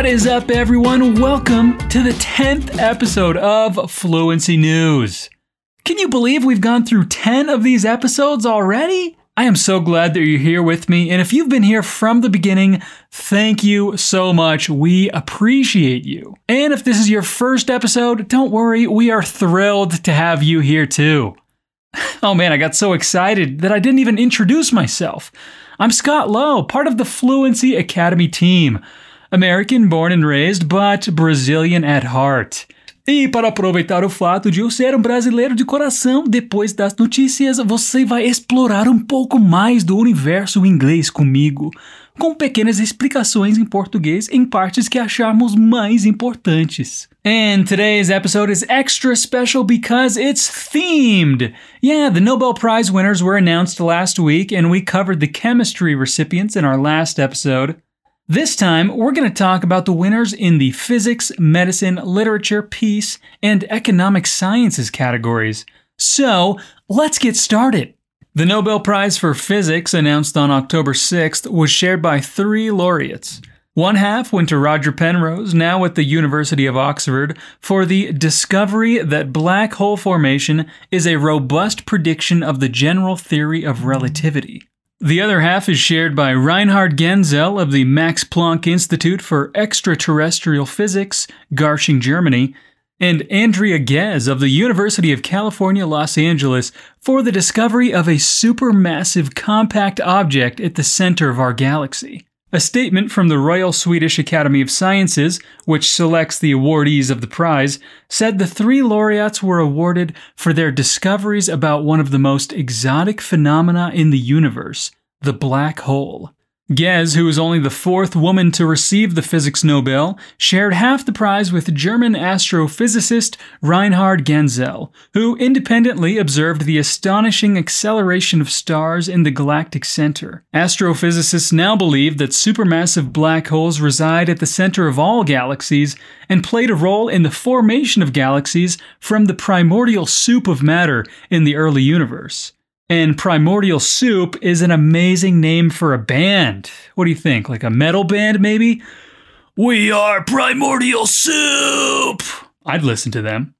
What is up, everyone? Welcome to the 10th episode of Fluency News. Can you believe we've gone through 10 of these episodes already? I am so glad that you're here with me, and if you've been here from the beginning, thank you so much. We appreciate you. And if this is your first episode, don't worry, we are thrilled to have you here too. Oh man, I got so excited that I didn't even introduce myself. I'm Scott Lowe, part of the Fluency Academy team. American born and raised, but Brazilian at heart. E para aproveitar o fato de eu ser um brasileiro de coração, depois das notícias você vai explorar um pouco mais do universo inglês comigo, com pequenas explicações em português em partes que acharmos mais importantes. And today's episode is extra special because it's themed. Yeah, the Nobel Prize winners were announced last week, and we covered the chemistry recipients in our last episode. This time, we're going to talk about the winners in the physics, medicine, literature, peace, and economic sciences categories. So, let's get started. The Nobel Prize for Physics, announced on October 6th, was shared by three laureates. One half went to Roger Penrose, now at the University of Oxford, for the discovery that black hole formation is a robust prediction of the general theory of relativity. The other half is shared by Reinhard Genzel of the Max Planck Institute for Extraterrestrial Physics, Garching, Germany, and Andrea Ghez of the University of California, Los Angeles for the discovery of a supermassive compact object at the center of our galaxy. A statement from the Royal Swedish Academy of Sciences, which selects the awardees of the prize, said the three laureates were awarded for their discoveries about one of the most exotic phenomena in the universe the black hole. Ghez, who was only the fourth woman to receive the Physics Nobel, shared half the prize with German astrophysicist Reinhard Genzel, who independently observed the astonishing acceleration of stars in the galactic center. Astrophysicists now believe that supermassive black holes reside at the center of all galaxies and played a role in the formation of galaxies from the primordial soup of matter in the early universe. And Primordial Soup is an amazing name for a band. What do you think? Like a metal band, maybe? We are Primordial Soup! I'd listen to them.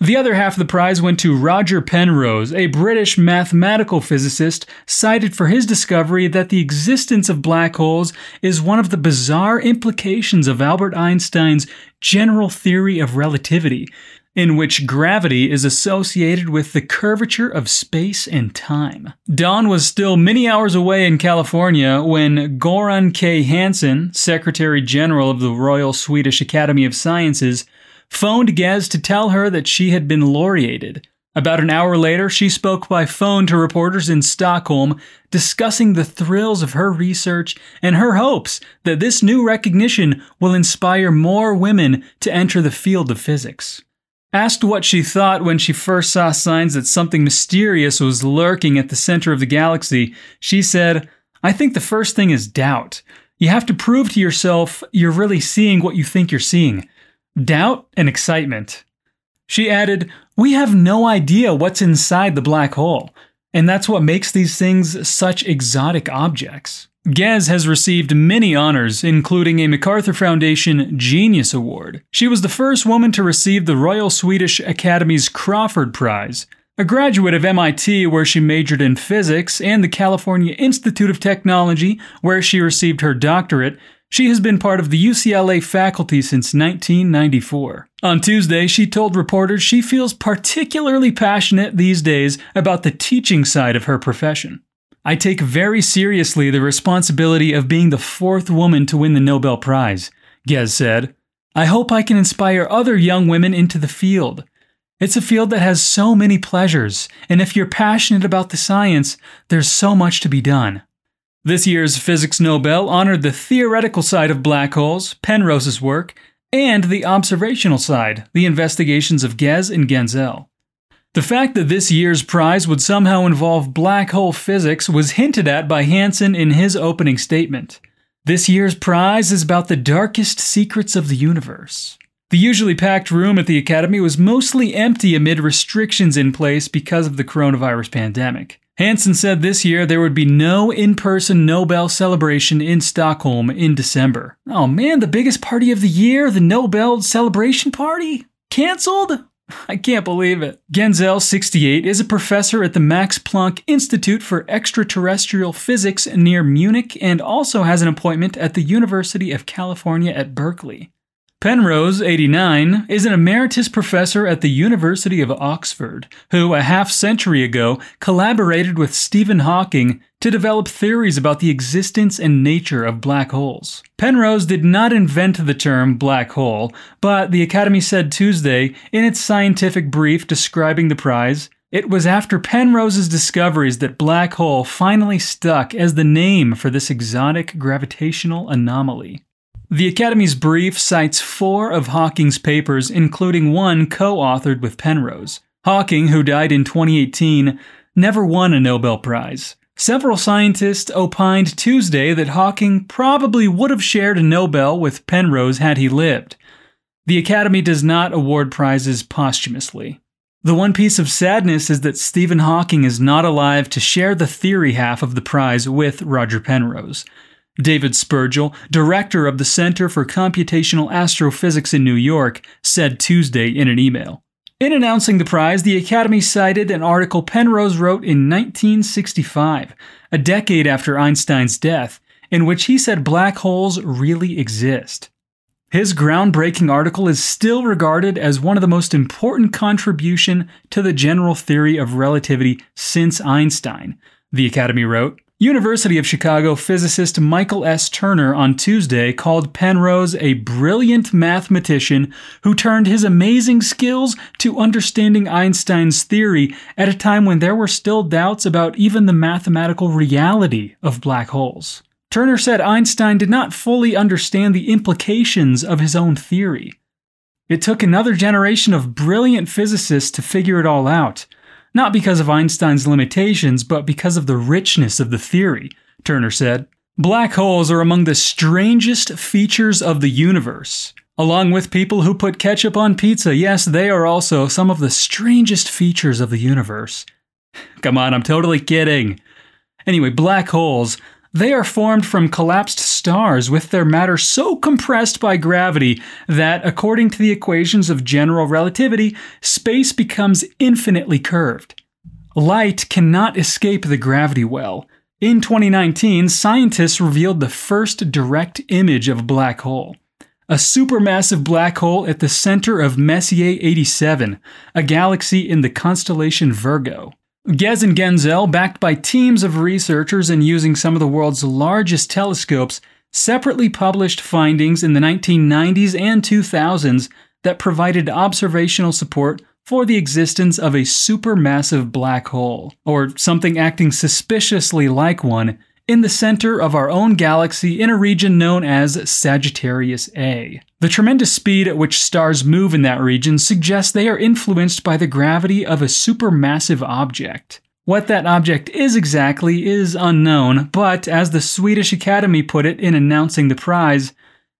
The other half of the prize went to Roger Penrose, a British mathematical physicist cited for his discovery that the existence of black holes is one of the bizarre implications of Albert Einstein's general theory of relativity, in which gravity is associated with the curvature of space and time. Dawn was still many hours away in California when Goran K. Hansson, Secretary General of the Royal Swedish Academy of Sciences, phoned Ghez to tell her that she had been laureated. About an hour later, she spoke by phone to reporters in Stockholm, discussing the thrills of her research and her hopes that this new recognition will inspire more women to enter the field of physics. Asked what she thought when she first saw signs that something mysterious was lurking at the center of the galaxy, she said, I think the first thing is doubt. You have to prove to yourself you're really seeing what you think you're seeing. Doubt and excitement. She added, We have no idea what's inside the black hole, and that's what makes these things such exotic objects. Ghez has received many honors, including a MacArthur Foundation Genius Award. She was the first woman to receive the Royal Swedish Academy's Crawford Prize. A graduate of MIT, where she majored in physics, and the California Institute of Technology, where she received her doctorate, she has been part of the UCLA faculty since 1994. On Tuesday, she told reporters she feels particularly passionate these days about the teaching side of her profession. I take very seriously the responsibility of being the fourth woman to win the Nobel Prize, Ghez said. I hope I can inspire other young women into the field. It's a field that has so many pleasures, and if you're passionate about the science, there's so much to be done. This year's Physics Nobel honored the theoretical side of black holes, Penrose's work, and the observational side, the investigations of Ghez and Genzel. The fact that this year's prize would somehow involve black hole physics was hinted at by Hansson in his opening statement. This year's prize is about the darkest secrets of the universe. The usually packed room at the Academy was mostly empty amid restrictions in place because of the coronavirus pandemic. Hansson said this year there would be no in person Nobel celebration in Stockholm in December. Oh man, the biggest party of the year, the Nobel celebration party? Cancelled? I can't believe it. Genzel, 68, is a professor at the Max Planck Institute for Extraterrestrial Physics near Munich and also has an appointment at the University of California at Berkeley. Penrose, 89, is an emeritus professor at the University of Oxford, who a half century ago collaborated with Stephen Hawking to develop theories about the existence and nature of black holes. Penrose did not invent the term black hole, but the Academy said Tuesday in its scientific brief describing the prize it was after Penrose's discoveries that black hole finally stuck as the name for this exotic gravitational anomaly. The Academy's brief cites four of Hawking's papers, including one co authored with Penrose. Hawking, who died in 2018, never won a Nobel Prize. Several scientists opined Tuesday that Hawking probably would have shared a Nobel with Penrose had he lived. The Academy does not award prizes posthumously. The one piece of sadness is that Stephen Hawking is not alive to share the theory half of the prize with Roger Penrose. David Spergel, director of the Center for Computational Astrophysics in New York, said Tuesday in an email. In announcing the prize, the Academy cited an article Penrose wrote in 1965, a decade after Einstein's death, in which he said black holes really exist. His groundbreaking article is still regarded as one of the most important contribution to the general theory of relativity since Einstein, the Academy wrote. University of Chicago physicist Michael S. Turner on Tuesday called Penrose a brilliant mathematician who turned his amazing skills to understanding Einstein's theory at a time when there were still doubts about even the mathematical reality of black holes. Turner said Einstein did not fully understand the implications of his own theory. It took another generation of brilliant physicists to figure it all out not because of Einstein's limitations, but because of the richness of the theory, Turner said. Black holes are among the strangest features of the universe. Along with people who put ketchup on pizza, yes, they are also some of the strangest features of the universe. Come on, I'm totally kidding. Anyway, black holes, they are formed from collapsed stars with their matter so compressed by gravity that, according to the equations of general relativity, space becomes infinitely curved. Light cannot escape the gravity well. In 2019, scientists revealed the first direct image of a black hole. A supermassive black hole at the center of Messier 87, a galaxy in the constellation Virgo. Ghez and Genzel, backed by teams of researchers and using some of the world's largest telescopes, separately published findings in the 1990s and 2000s that provided observational support for the existence of a supermassive black hole, or something acting suspiciously like one, in the center of our own galaxy in a region known as Sagittarius A. The tremendous speed at which stars move in that region suggests they are influenced by the gravity of a supermassive object. What that object is exactly is unknown, but as the Swedish Academy put it in announcing the prize,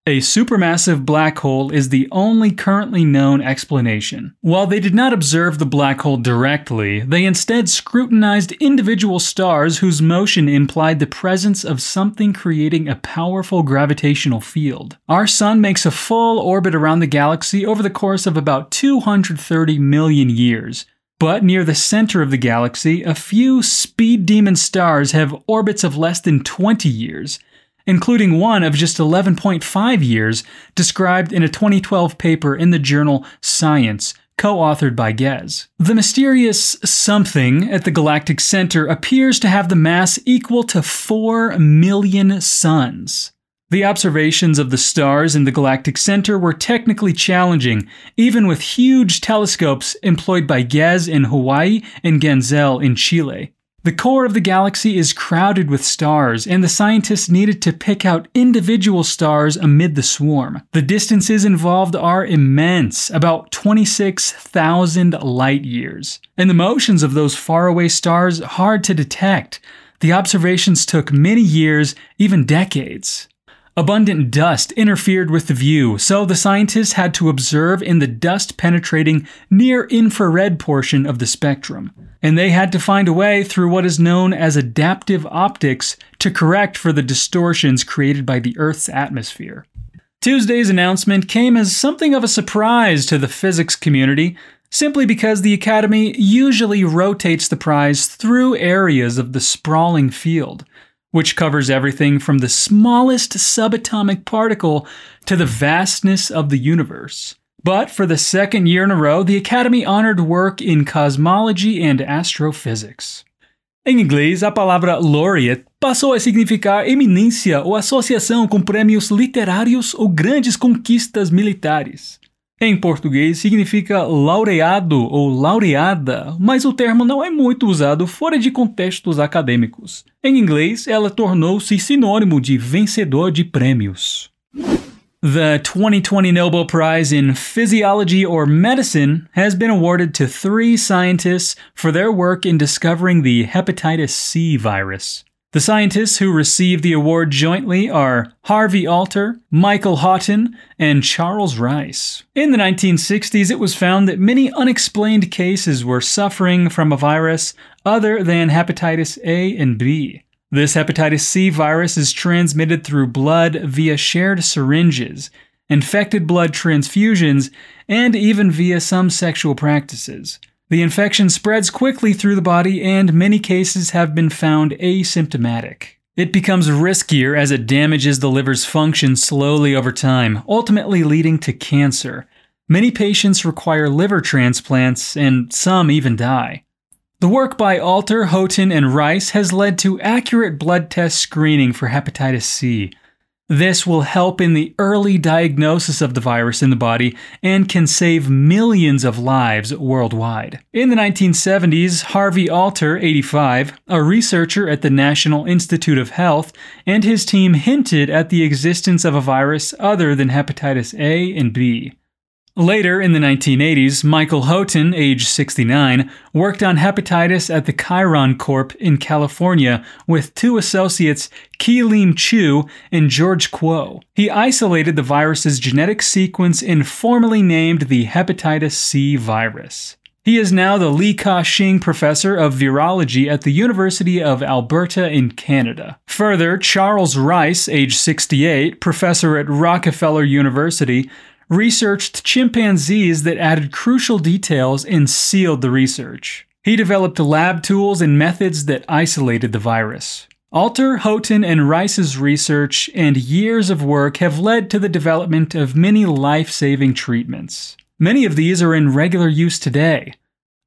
a supermassive black hole is the only currently known explanation. While they did not observe the black hole directly, they instead scrutinized individual stars whose motion implied the presence of something creating a powerful gravitational field. Our Sun makes a full orbit around the galaxy over the course of about 230 million years. But near the center of the galaxy, a few speed demon stars have orbits of less than 20 years, including one of just 11.5 years, described in a 2012 paper in the journal Science, co authored by Ghez. The mysterious something at the galactic center appears to have the mass equal to 4 million suns. The observations of the stars in the galactic center were technically challenging, even with huge telescopes employed by Ghez in Hawaii and Genzel in Chile. The core of the galaxy is crowded with stars, and the scientists needed to pick out individual stars amid the swarm. The distances involved are immense, about 26,000 light years. And the motions of those faraway stars hard to detect. The observations took many years, even decades. Abundant dust interfered with the view, so the scientists had to observe in the dust penetrating near infrared portion of the spectrum. And they had to find a way through what is known as adaptive optics to correct for the distortions created by the Earth's atmosphere. Tuesday's announcement came as something of a surprise to the physics community, simply because the Academy usually rotates the prize through areas of the sprawling field which covers everything from the smallest subatomic particle to the vastness of the universe. But for the second year in a row, the Academy honored work in cosmology and astrophysics. Em inglês, a palavra laureate passou a significar eminência ou associação com prêmios literários ou grandes conquistas militares. Em português significa laureado ou laureada, mas o termo não é muito usado fora de contextos acadêmicos. Em inglês, ela tornou-se sinônimo de vencedor de prêmios. The 2020 Nobel Prize in Physiology or Medicine has been awarded to three scientists for their work in discovering the hepatitis C virus. The scientists who received the award jointly are Harvey Alter, Michael Houghton, and Charles Rice. In the 1960s, it was found that many unexplained cases were suffering from a virus other than hepatitis A and B. This hepatitis C virus is transmitted through blood via shared syringes, infected blood transfusions, and even via some sexual practices. The infection spreads quickly through the body, and many cases have been found asymptomatic. It becomes riskier as it damages the liver's function slowly over time, ultimately leading to cancer. Many patients require liver transplants, and some even die. The work by Alter, Houghton, and Rice has led to accurate blood test screening for hepatitis C, this will help in the early diagnosis of the virus in the body and can save millions of lives worldwide. In the 1970s, Harvey Alter, 85, a researcher at the National Institute of Health, and his team hinted at the existence of a virus other than hepatitis A and B. Later in the 1980s, Michael Houghton, age 69, worked on hepatitis at the Chiron Corp in California with two associates, Qui-Lim Choo and George Kuo. He isolated the virus's genetic sequence and formally named the hepatitis C virus. He is now the Li Ka-shing Professor of Virology at the University of Alberta in Canada. Further, Charles Rice, age 68, professor at Rockefeller University, researched chimpanzees that added crucial details and sealed the research. He developed lab tools and methods that isolated the virus. Alter, Houghton, and Rice's research and years of work have led to the development of many life saving treatments. Many of these are in regular use today.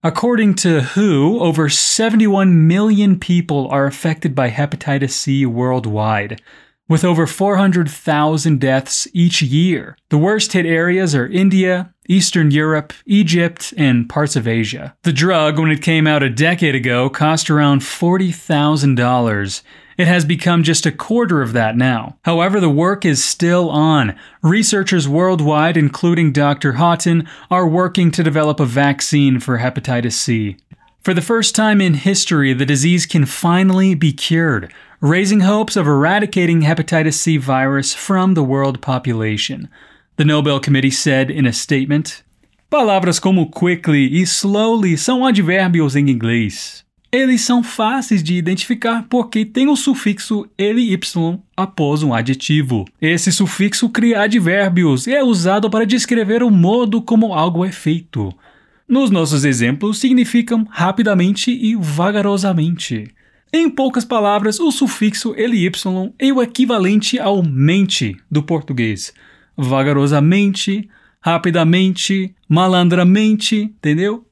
According to WHO, over 71 million people are affected by hepatitis C worldwide, with over 400,000 deaths each year. The worst hit areas are India, Eastern Europe, Egypt, and parts of Asia. The drug, when it came out a decade ago, cost around $40,000. It has become just a quarter of that now. However, the work is still on. Researchers worldwide, including Dr. Houghton, are working to develop a vaccine for hepatitis C. For the first time in history, the disease can finally be cured raising hopes of eradicating hepatitis C virus from the world population. The Nobel Committee said in a statement: Palavras como quickly e slowly são advérbios em inglês. Eles são fáceis de identificar porque tem o sufixo ly após um adjetivo. Esse sufixo cria advérbios e é usado para descrever o modo como algo é feito. Nos nossos exemplos, significam rapidamente e vagarosamente. Em poucas palavras, o sufixo ly é o equivalente ao mente do português. Vagarosamente, rapidamente, malandramente, entendeu?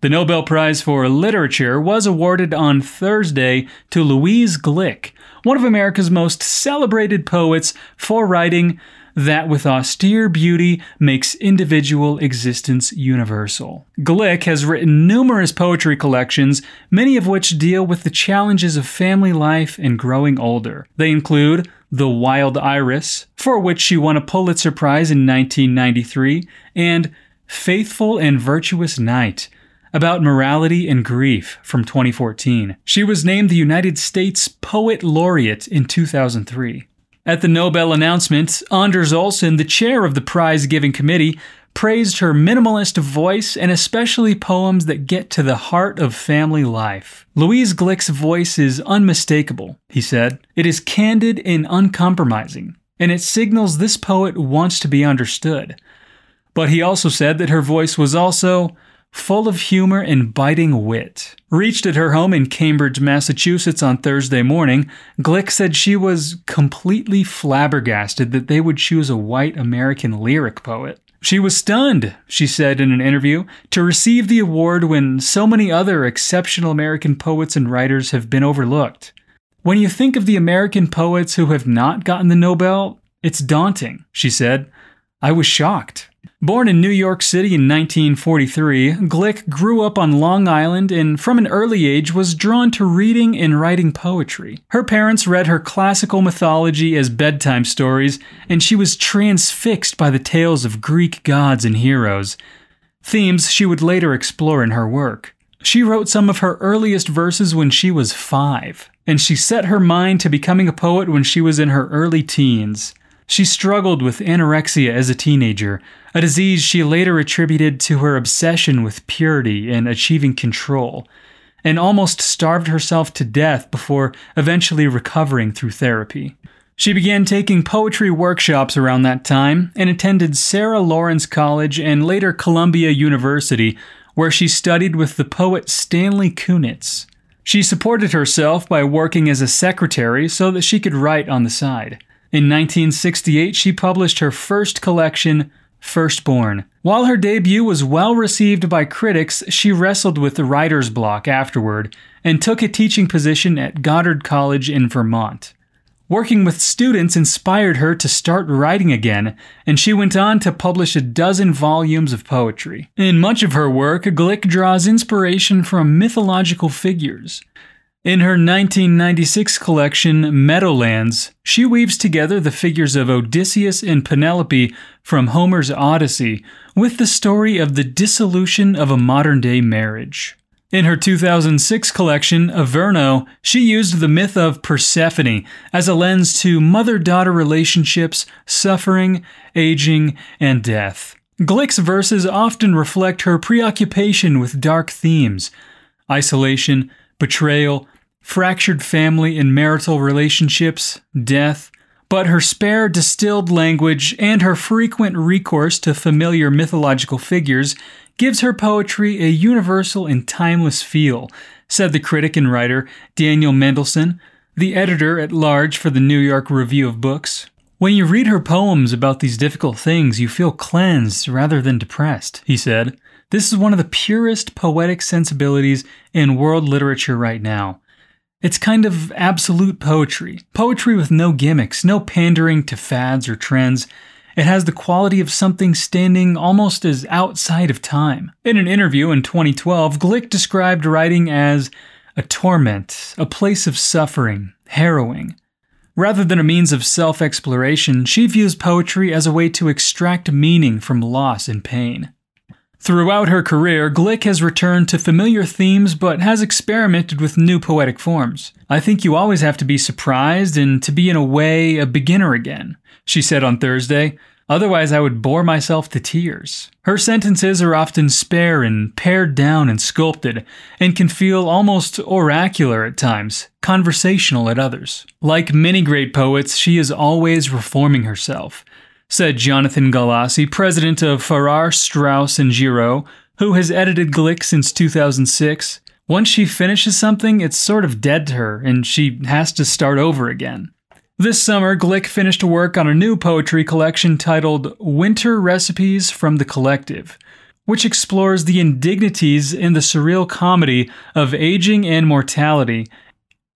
The Nobel Prize for Literature was awarded on Thursday to Louise Glück, one of America's most celebrated poets, for writing that with austere beauty makes individual existence universal. Glück has written numerous poetry collections, many of which deal with the challenges of family life and growing older. They include The Wild Iris, for which she won a Pulitzer Prize in 1993, and Faithful and Virtuous Night, about morality and grief from 2014. She was named the United States Poet Laureate in 2003. At the Nobel announcement, Anders Olsson, the chair of the prize giving committee, praised her minimalist voice and especially poems that get to the heart of family life. Louise Glück's voice is unmistakable, he said. It is candid and uncompromising, and it signals this poet wants to be understood. But he also said that her voice was also full of humor and biting wit. Reached at her home in Cambridge, Massachusetts on Thursday morning, Glück said she was completely flabbergasted that they would choose a white American lyric poet. She was stunned, she said in an interview, to receive the award when so many other exceptional American poets and writers have been overlooked. When you think of the American poets who have not gotten the Nobel, it's daunting, she said. I was shocked. Born in New York City in 1943, Glück grew up on Long Island and from an early age was drawn to reading and writing poetry. Her parents read her classical mythology as bedtime stories, and she was transfixed by the tales of Greek gods and heroes, themes she would later explore in her work. She wrote some of her earliest verses when she was five, and she set her mind to becoming a poet when she was in her early teens. She struggled with anorexia as a teenager, a disease she later attributed to her obsession with purity and achieving control, and almost starved herself to death before eventually recovering through therapy. She began taking poetry workshops around that time and attended Sarah Lawrence College and later Columbia University, where she studied with the poet Stanley Kunitz. She supported herself by working as a secretary so that she could write on the side. In 1968, she published her first collection, Firstborn. While her debut was well received by critics, she wrestled with the writer's block afterward and took a teaching position at Goddard College in Vermont. Working with students inspired her to start writing again, and she went on to publish a dozen volumes of poetry. In much of her work, Glück draws inspiration from mythological figures. In her 1996 collection, Meadowlands, she weaves together the figures of Odysseus and Penelope from Homer's Odyssey with the story of the dissolution of a modern day marriage. In her 2006 collection, Averno, she used the myth of Persephone as a lens to mother daughter relationships, suffering, aging, and death. Glück's verses often reflect her preoccupation with dark themes isolation, betrayal, fractured family and marital relationships, death, but her spare distilled language and her frequent recourse to familiar mythological figures gives her poetry a universal and timeless feel, said the critic and writer Daniel Mendelsohn, the editor at large for the New York Review of Books. When you read her poems about these difficult things, you feel cleansed rather than depressed, he said. This is one of the purest poetic sensibilities in world literature right now. It's kind of absolute poetry. Poetry with no gimmicks, no pandering to fads or trends. It has the quality of something standing almost as outside of time. In an interview in 2012, Glück described writing as a torment, a place of suffering, harrowing. Rather than a means of self exploration, she views poetry as a way to extract meaning from loss and pain. Throughout her career, Glück has returned to familiar themes but has experimented with new poetic forms. I think you always have to be surprised and to be, in a way, a beginner again, she said on Thursday. Otherwise, I would bore myself to tears. Her sentences are often spare and pared down and sculpted, and can feel almost oracular at times, conversational at others. Like many great poets, she is always reforming herself said Jonathan Galassi, president of Farrar, Straus, and Giroux, who has edited Glück since 2006. Once she finishes something, it's sort of dead to her, and she has to start over again. This summer, Glück finished work on a new poetry collection titled Winter Recipes from the Collective, which explores the indignities in the surreal comedy of aging and mortality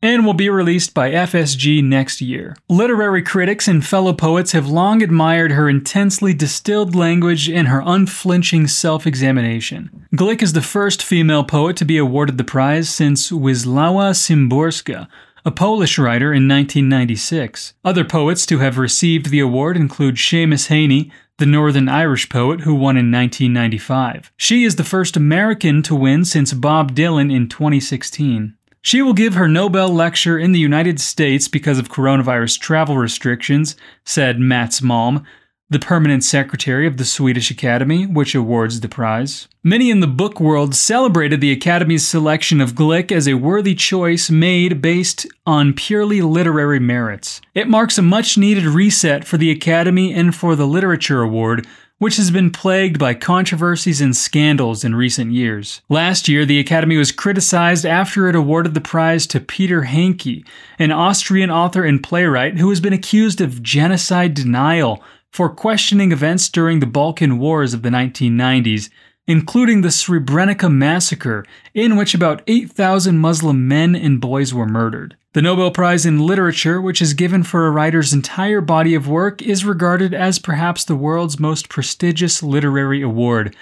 and will be released by FSG next year. Literary critics and fellow poets have long admired her intensely distilled language and her unflinching self examination. Glück is the first female poet to be awarded the prize since Wisława Szymborska, a Polish writer in 1996. Other poets to have received the award include Seamus Heaney, the Northern Irish poet who won in 1995. She is the first American to win since Bob Dylan in 2016. She will give her Nobel lecture in the United States because of coronavirus travel restrictions, said Mats Malm, the permanent secretary of the Swedish Academy, which awards the prize. Many in the book world celebrated the Academy's selection of Glück as a worthy choice made based on purely literary merits. It marks a much needed reset for the Academy and for the Literature Award, which has been plagued by controversies and scandals in recent years. Last year, the Academy was criticized after it awarded the prize to Peter Handke, an Austrian author and playwright who has been accused of genocide denial for questioning events during the Balkan Wars of the 1990s, including the Srebrenica massacre, in which about 8,000 Muslim men and boys were murdered. The Nobel Prize in Literature, which is given for a writer's entire body of work, is regarded as perhaps the world's most prestigious literary award.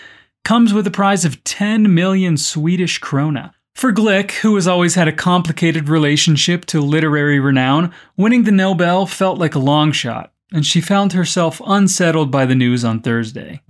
Comes with a prize of 10 million Swedish krona. For Glück, who has always had a complicated relationship to literary renown, winning the Nobel felt like a long shot and she found herself unsettled by the news on Thursday.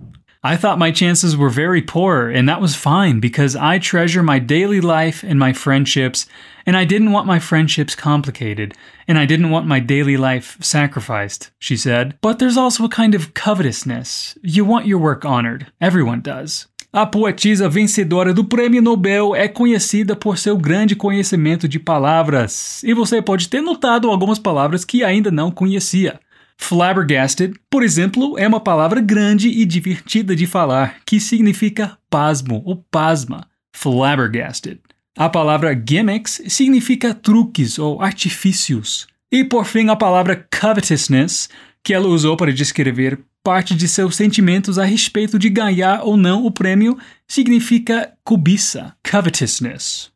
I thought my chances were very poor, and that was fine because I treasure my daily life and my friendships, and I didn't want my friendships complicated, and I didn't want my daily life sacrificed, she said. But there's also a kind of covetousness. You want your work honored. Everyone does. A poetisa vencedora do Prêmio Nobel é conhecida por seu grande conhecimento de palavras, e você pode ter notado algumas palavras que ainda não conhecia. Flabbergasted, por exemplo, é uma palavra grande e divertida de falar, que significa pasmo ou pasma. Flabbergasted. A palavra gimmicks significa truques ou artifícios. E por fim, a palavra covetousness, que ela usou para descrever parte de seus sentimentos a respeito de ganhar ou não o prêmio, significa cobiça, covetousness.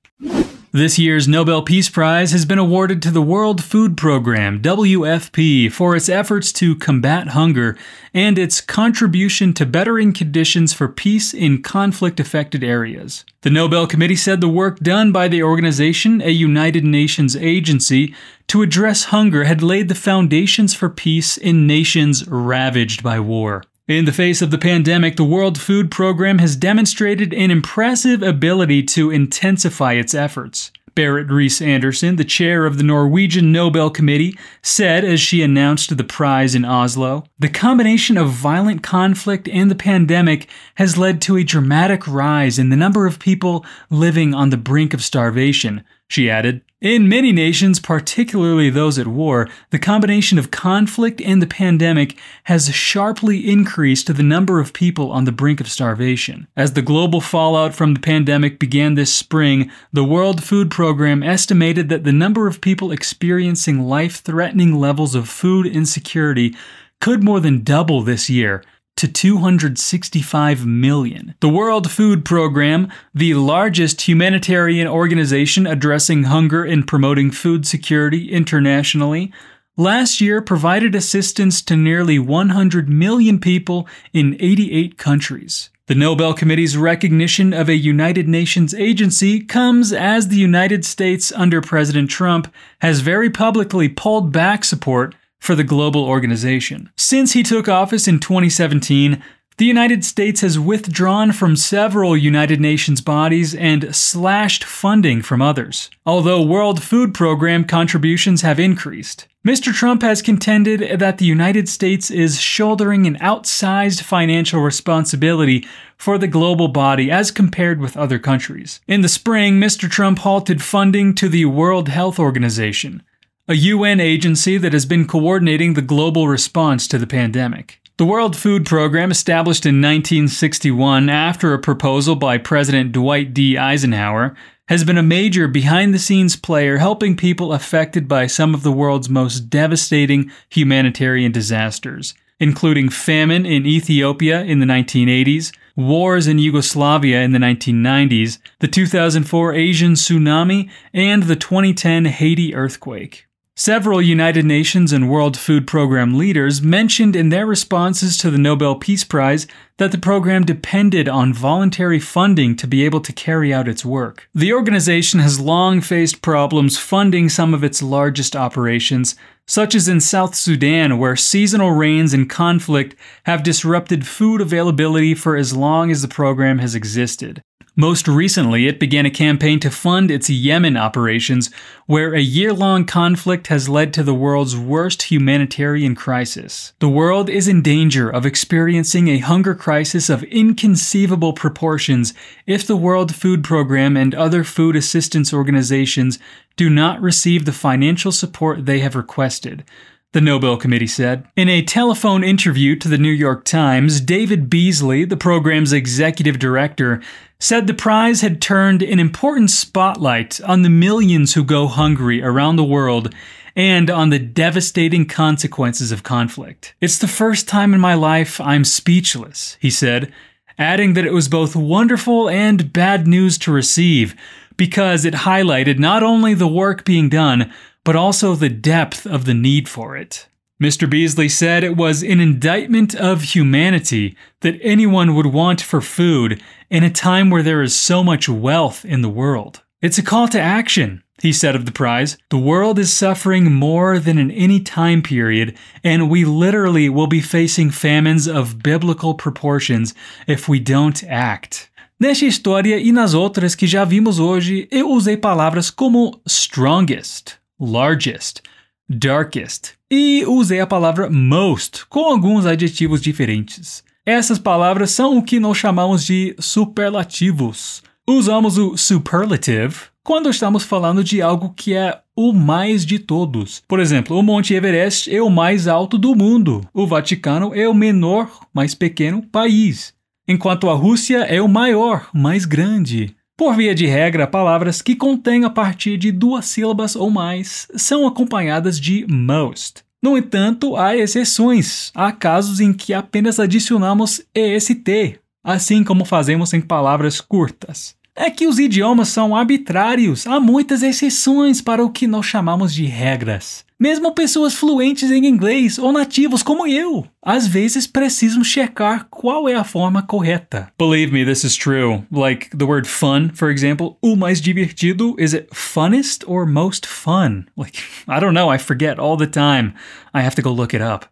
This year's Nobel Peace Prize has been awarded to the World Food Program, WFP, for its efforts to combat hunger and its contribution to bettering conditions for peace in conflict affected areas. The Nobel Committee said the work done by the organization, a United Nations agency, to address hunger had laid the foundations for peace in nations ravaged by war. In the face of the pandemic, the World Food Program has demonstrated an impressive ability to intensify its efforts. Berit Reiss Andersen, the chair of the Norwegian Nobel Committee, said as she announced the prize in Oslo The combination of violent conflict and the pandemic has led to a dramatic rise in the number of people living on the brink of starvation, she added. In many nations, particularly those at war, the combination of conflict and the pandemic has sharply increased the number of people on the brink of starvation. As the global fallout from the pandemic began this spring, the World Food Program estimated that the number of people experiencing life threatening levels of food insecurity could more than double this year to 265 million. The World Food Program, the largest humanitarian organization addressing hunger and promoting food security internationally, last year provided assistance to nearly 100 million people in 88 countries. The Nobel Committee's recognition of a United Nations agency comes as the United States under President Trump has very publicly pulled back support for the global organization. Since he took office in 2017, the United States has withdrawn from several United Nations bodies and slashed funding from others, although World Food Program contributions have increased. Mr. Trump has contended that the United States is shouldering an outsized financial responsibility for the global body as compared with other countries. In the spring, Mr. Trump halted funding to the World Health Organization, a UN agency that has been coordinating the global response to the pandemic. The World Food Program, established in 1961 after a proposal by President Dwight D. Eisenhower, has been a major behind the scenes player helping people affected by some of the world's most devastating humanitarian disasters, including famine in Ethiopia in the 1980s, wars in Yugoslavia in the 1990s, the 2004 Asian tsunami, and the 2010 Haiti earthquake. Several United Nations and World Food Program leaders mentioned in their responses to the Nobel Peace Prize that the program depended on voluntary funding to be able to carry out its work. The organization has long faced problems funding some of its largest operations, such as in South Sudan, where seasonal rains and conflict have disrupted food availability for as long as the program has existed. Most recently, it began a campaign to fund its Yemen operations, where a year long conflict has led to the world's worst humanitarian crisis. The world is in danger of experiencing a hunger crisis of inconceivable proportions if the World Food Program and other food assistance organizations do not receive the financial support they have requested the Nobel Committee said. In a telephone interview to the New York Times, David Beasley, the program's executive director, said the prize had turned an important spotlight on the millions who go hungry around the world and on the devastating consequences of conflict. It's the first time in my life I'm speechless, he said, adding that it was both wonderful and bad news to receive because it highlighted not only the work being done, but also the depth of the need for it. Mr. Beasley said it was an indictment of humanity that anyone would want for food in a time where there is so much wealth in the world. It's a call to action, he said of the prize. The world is suffering more than in any time period, and we literally will be facing famines of biblical proportions if we don't act. Nesta história e nas outras que já vimos hoje, eu usei palavras como strongest, largest, darkest e usei a palavra most com alguns adjetivos diferentes. Essas palavras são o que nós chamamos de superlativos. Usamos o superlative quando estamos falando de algo que é o mais de todos. Por exemplo, o Monte Everest é o mais alto do mundo. O Vaticano é o menor, mais pequeno país. Enquanto a Rússia é o maior, mais grande. Por via de regra, palavras que contêm a partir de duas sílabas ou mais são acompanhadas de most. No entanto, há exceções. Há casos em que apenas adicionamos EST, assim como fazemos em palavras curtas é que os idiomas são arbitrários, há muitas exceções para o que nós chamamos de regras. Mesmo pessoas fluentes em inglês ou nativos como eu, às vezes precisam checar qual é a forma correta. Believe me, this is true. Like the word fun, for example, o mais divertido, is it funnest or most fun? Like, I don't know, I forget all the time. I have to go look it up.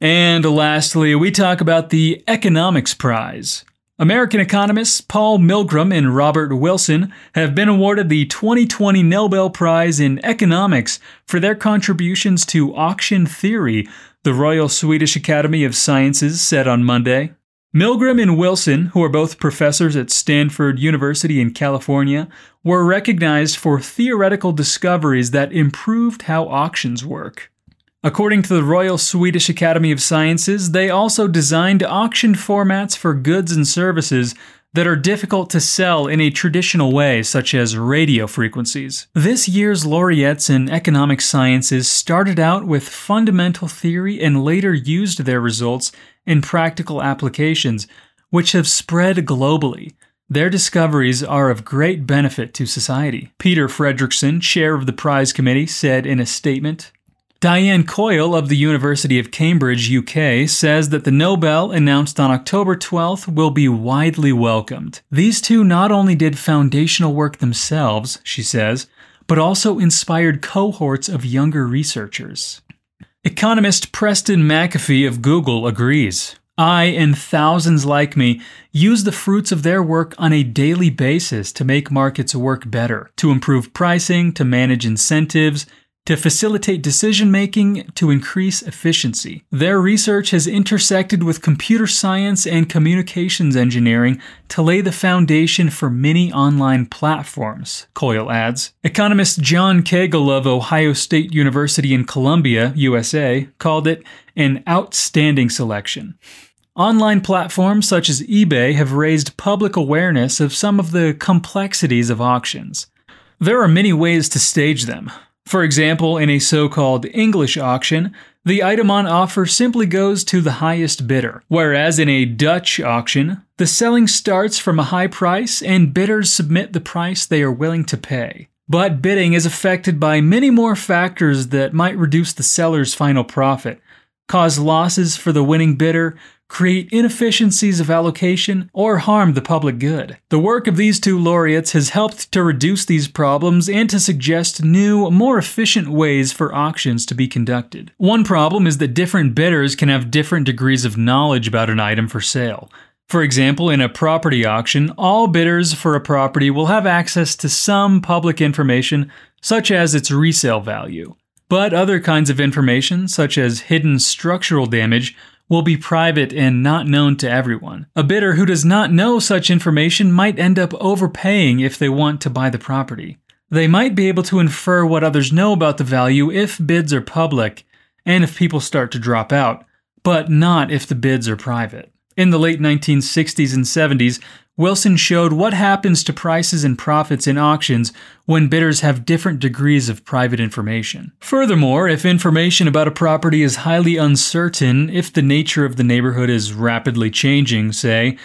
And lastly, we talk about the Economics Prize. American economists Paul Milgrom and Robert Wilson have been awarded the 2020 Nobel Prize in Economics for their contributions to auction theory, the Royal Swedish Academy of Sciences said on Monday. Milgrom and Wilson, who are both professors at Stanford University in California, were recognized for theoretical discoveries that improved how auctions work. According to the Royal Swedish Academy of Sciences, they also designed auction formats for goods and services that are difficult to sell in a traditional way, such as radio frequencies. This year's laureates in economic sciences started out with fundamental theory and later used their results in practical applications, which have spread globally. Their discoveries are of great benefit to society. Peter Fredriksson, chair of the prize committee, said in a statement Diane Coyle of the University of Cambridge, UK, says that the Nobel announced on October 12th will be widely welcomed. These two not only did foundational work themselves, she says, but also inspired cohorts of younger researchers. Economist Preston McAfee of Google agrees. I and thousands like me use the fruits of their work on a daily basis to make markets work better, to improve pricing, to manage incentives, to facilitate decision making to increase efficiency. Their research has intersected with computer science and communications engineering to lay the foundation for many online platforms, Coyle adds. Economist John Kagel of Ohio State University in Columbia, USA, called it an outstanding selection. Online platforms such as eBay have raised public awareness of some of the complexities of auctions. There are many ways to stage them. For example, in a so called English auction, the item on offer simply goes to the highest bidder, whereas in a Dutch auction, the selling starts from a high price and bidders submit the price they are willing to pay. But bidding is affected by many more factors that might reduce the seller's final profit, cause losses for the winning bidder, create inefficiencies of allocation, or harm the public good. The work of these two laureates has helped to reduce these problems and to suggest new, more efficient ways for auctions to be conducted. One problem is that different bidders can have different degrees of knowledge about an item for sale. For example, in a property auction, all bidders for a property will have access to some public information, such as its resale value. But other kinds of information, such as hidden structural damage, will be private and not known to everyone. A bidder who does not know such information might end up overpaying if they want to buy the property. They might be able to infer what others know about the value if bids are public and if people start to drop out, but not if the bids are private. In the late 1960s and 70s, Wilson showed what happens to prices and profits in auctions when bidders have different degrees of private information. Furthermore, if information about a property is highly uncertain, if the nature of the neighborhood is rapidly changing, say,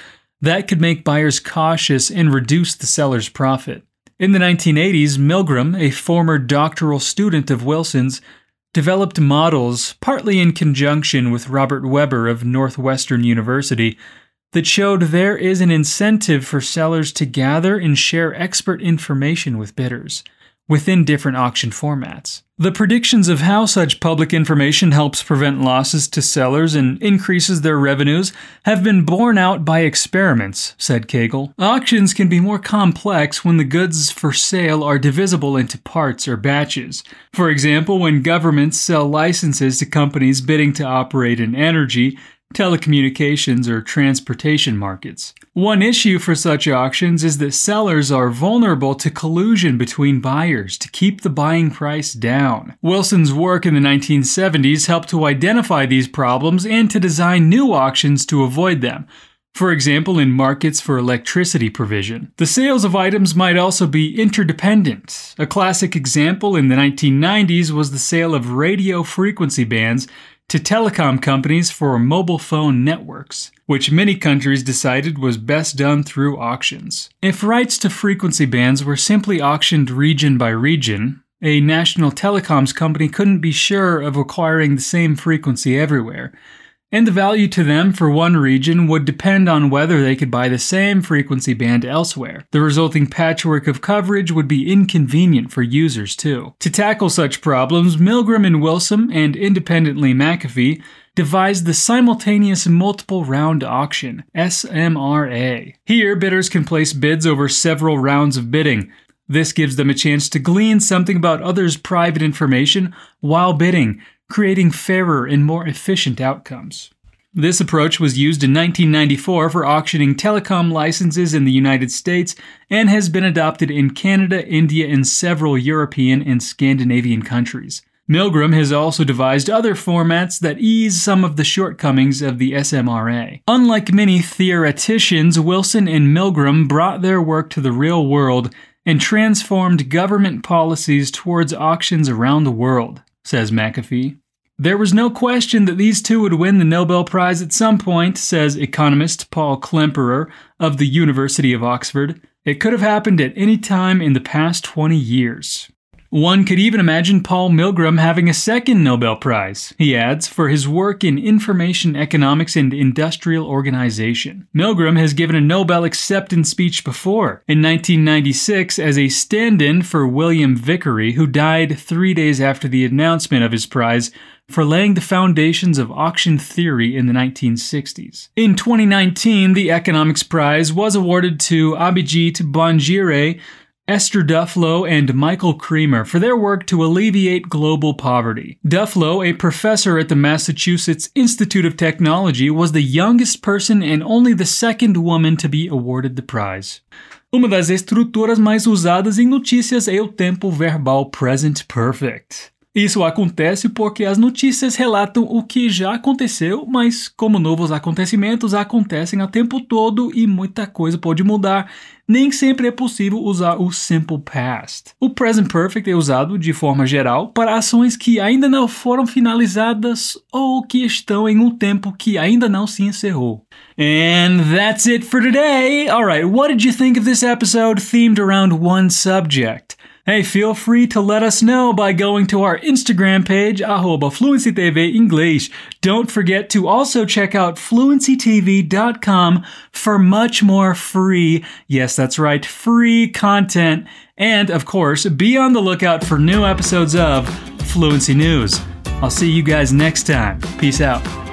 that could make buyers cautious and reduce the seller's profit. In the 1980s, Milgrom, a former doctoral student of Wilson's, developed models, partly in conjunction with Robert Weber of Northwestern University, that showed there is an incentive for sellers to gather and share expert information with bidders within different auction formats. The predictions of how such public information helps prevent losses to sellers and increases their revenues have been borne out by experiments, said Kagel. Auctions can be more complex when the goods for sale are divisible into parts or batches. For example, when governments sell licenses to companies bidding to operate in energy, telecommunications, or transportation markets. One issue for such auctions is that sellers are vulnerable to collusion between buyers to keep the buying price down. Wilson's work in the 1970s helped to identify these problems and to design new auctions to avoid them. For example, in markets for electricity provision. The sales of items might also be interdependent. A classic example in the 1990s was the sale of radio frequency bands to telecom companies for mobile phone networks, which many countries decided was best done through auctions. If rights to frequency bands were simply auctioned region by region, a national telecoms company couldn't be sure of acquiring the same frequency everywhere, and the value to them for one region would depend on whether they could buy the same frequency band elsewhere. The resulting patchwork of coverage would be inconvenient for users too. To tackle such problems, Milgrom and Wilson, and independently McAfee, devised the Simultaneous Multiple Round Auction, SMRA. Here, bidders can place bids over several rounds of bidding, this gives them a chance to glean something about others' private information while bidding, creating fairer and more efficient outcomes. This approach was used in 1994 for auctioning telecom licenses in the United States and has been adopted in Canada, India, and several European and Scandinavian countries. Milgrom has also devised other formats that ease some of the shortcomings of the SMRA. Unlike many theoreticians, Wilson and Milgrom brought their work to the real world and transformed government policies towards auctions around the world says McAfee. There was no question that these two would win the Nobel Prize at some point, says economist Paul Klemperer of the University of Oxford. It could have happened at any time in the past 20 years. One could even imagine Paul Milgrom having a second Nobel Prize, he adds, for his work in information economics and industrial organization. Milgrom has given a Nobel acceptance speech before, in 1996 as a stand in for William Vickrey, who died three days after the announcement of his prize for laying the foundations of auction theory in the 1960s. In 2019, the Economics Prize was awarded to Abhijit Banerjee Esther Duflo and Michael Kremer for their work to alleviate global poverty. Duflo, a professor at the Massachusetts Institute of Technology, was the youngest person and only the second woman to be awarded the prize. Uma das estruturas mais usadas em notícias é o tempo verbal present perfect. Isso acontece porque as notícias relatam o que já aconteceu, mas como novos acontecimentos acontecem a tempo todo e muita coisa pode mudar, nem sempre é possível usar o simple past. O present perfect é usado de forma geral para ações que ainda não foram finalizadas ou que estão em um tempo que ainda não se encerrou. And that's it for today. All right, what did you think of this episode themed around one subject? Hey, feel free to let us know by going to our Instagram page, arroba FluencyTV English. Don't forget to also check out fluencytv.com for much more free, yes, that's right, free content. And of course, be on the lookout for new episodes of Fluency News. I'll see you guys next time. Peace out.